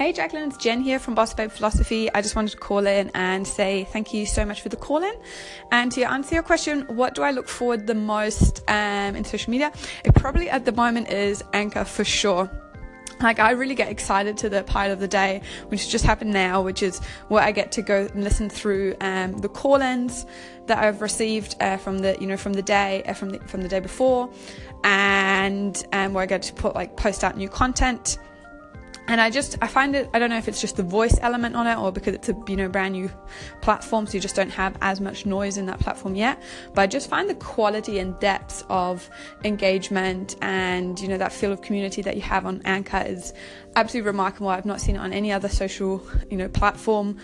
Hey Jacqueline, it's Jen here from Boss Babe Philosophy. I just wanted to call in and say thank you so much for the call in. And to answer your question, what do I look forward the most um, in social media? It probably at the moment is Anchor for sure like I really get excited to the part of the day, which just happened now, which is where I get to go and listen through um, the call-ins that I've received uh, from the you know from the day uh, from the from the day before, and um, where I get to put like post out new content and I just I find it I don't know if it's just the voice element on it or because it's a you know brand new platform so you just don't have as much noise in that platform yet. But I just find the quality and depth of engagement and you know that feel of community that you have on Anchor is absolutely remarkable. I've not seen it on any other social you know platform.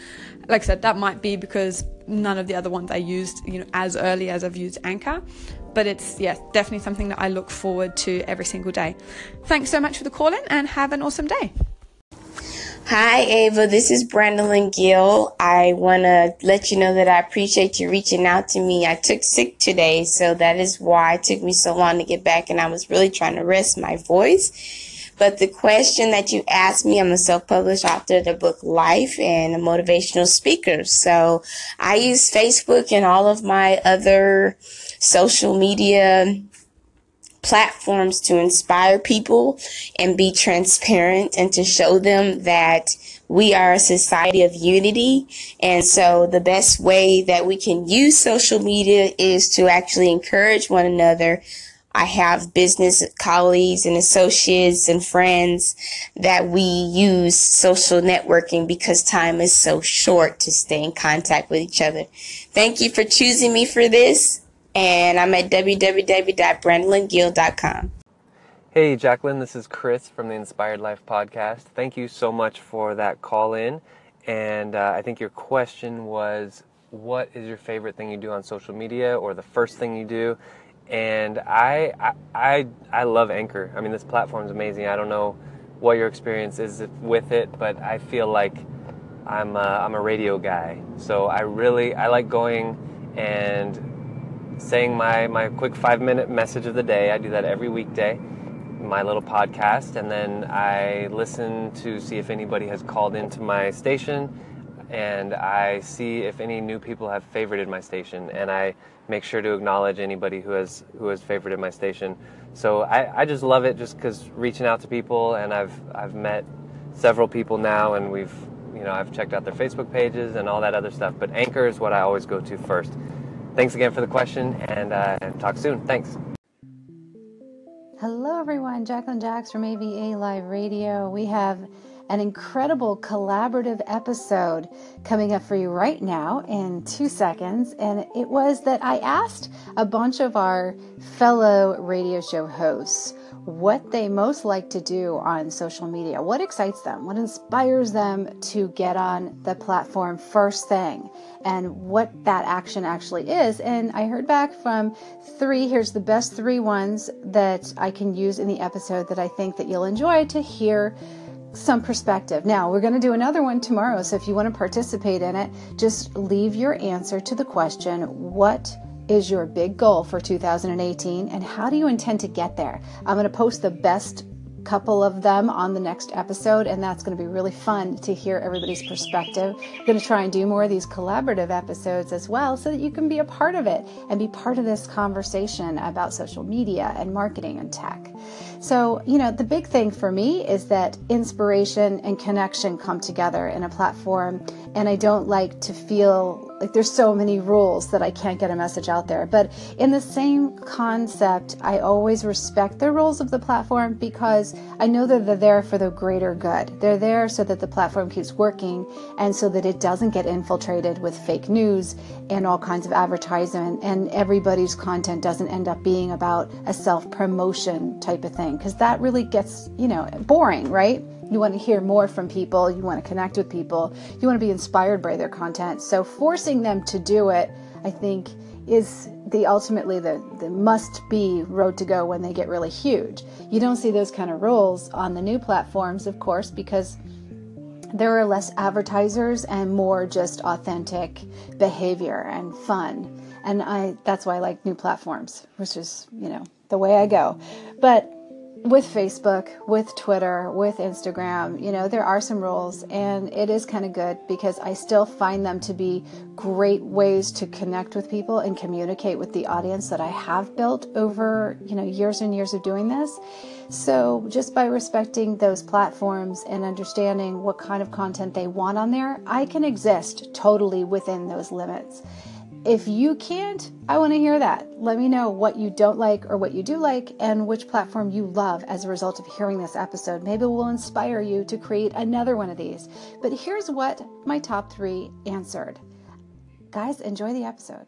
Like I said that might be because none of the other ones I used you know as early as I've used Anchor. But it's yeah definitely something that I look forward to every single day. Thanks so much for the call in and have an awesome day Hi, Ava. This is Brandon Gill. I want to let you know that I appreciate you reaching out to me. I took sick today, so that is why it took me so long to get back, and I was really trying to rest my voice. But the question that you asked me, I'm a self-published author of the book Life and a motivational speaker. So I use Facebook and all of my other social media platforms to inspire people and be transparent and to show them that we are a society of unity. And so the best way that we can use social media is to actually encourage one another. I have business colleagues and associates and friends that we use social networking because time is so short to stay in contact with each other. Thank you for choosing me for this and I'm at www.brandongill.com. Hey, Jacqueline, this is Chris from the Inspired Life podcast. Thank you so much for that call in. And uh, I think your question was what is your favorite thing you do on social media or the first thing you do? And I, I, I, I love Anchor. I mean, this platform is amazing. I don't know what your experience is with it, but I feel like I'm a, I'm a radio guy. So I really, I like going and saying my, my quick five minute message of the day. I do that every weekday, my little podcast, and then I listen to see if anybody has called into my station and I see if any new people have favorited my station and I make sure to acknowledge anybody who has who has favorited my station. So I, I just love it just because reaching out to people and I've I've met several people now and we've you know I've checked out their Facebook pages and all that other stuff. But Anchor is what I always go to first. Thanks again for the question and uh, talk soon. Thanks. Hello, everyone. Jacqueline Jax from AVA Live Radio. We have an incredible collaborative episode coming up for you right now in two seconds. And it was that I asked a bunch of our fellow radio show hosts what they most like to do on social media, what excites them, what inspires them to get on the platform first thing, and what that action actually is. And I heard back from three, here's the best three ones that I can use in the episode that I think that you'll enjoy to hear some perspective. Now, we're going to do another one tomorrow, so if you want to participate in it, just leave your answer to the question, what is your big goal for 2018 and how do you intend to get there? I'm going to post the best couple of them on the next episode, and that's going to be really fun to hear everybody's perspective. I'm going to try and do more of these collaborative episodes as well so that you can be a part of it and be part of this conversation about social media and marketing and tech. So, you know, the big thing for me is that inspiration and connection come together in a platform, and I don't like to feel like there's so many rules that I can't get a message out there. But in the same concept, I always respect the rules of the platform because I know that they're there for the greater good. They're there so that the platform keeps working and so that it doesn't get infiltrated with fake news and all kinds of advertisement and everybody's content doesn't end up being about a self promotion type of thing because that really gets, you know, boring, right? You want to hear more from people. You want to connect with people. You want to be inspired by their content. So forcing them to do it, I think, is the ultimately the, the must be road to go when they get really huge. You don't see those kind of rules on the new platforms, of course, because there are less advertisers and more just authentic behavior and fun. And I that's why I like new platforms, which is, you know, the way I go. But with Facebook, with Twitter, with Instagram, you know, there are some rules and it is kind of good because I still find them to be great ways to connect with people and communicate with the audience that I have built over, you know, years and years of doing this. So, just by respecting those platforms and understanding what kind of content they want on there, I can exist totally within those limits. If you can't, I want to hear that. Let me know what you don't like or what you do like and which platform you love as a result of hearing this episode. Maybe it will inspire you to create another one of these. But here's what my top three answered. Guys, enjoy the episode.